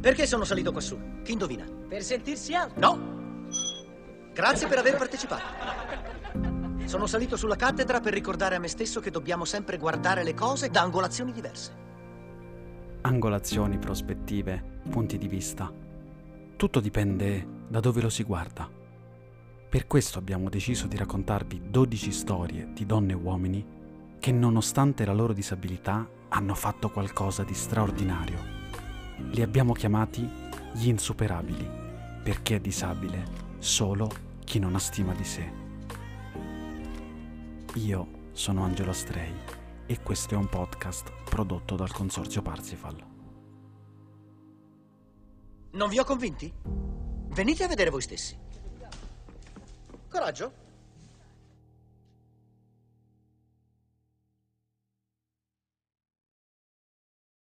Perché sono salito quassù? Chi indovina? Per sentirsi alto. No! Grazie per aver partecipato. Sono salito sulla cattedra per ricordare a me stesso che dobbiamo sempre guardare le cose da angolazioni diverse. Angolazioni, prospettive, punti di vista. Tutto dipende da dove lo si guarda. Per questo abbiamo deciso di raccontarvi 12 storie di donne e uomini che nonostante la loro disabilità hanno fatto qualcosa di straordinario. Li abbiamo chiamati gli insuperabili, perché è disabile solo chi non ha stima di sé. Io sono Angelo Astrei e questo è un podcast prodotto dal consorzio Parsifal. Non vi ho convinti? Venite a vedere voi stessi. Coraggio.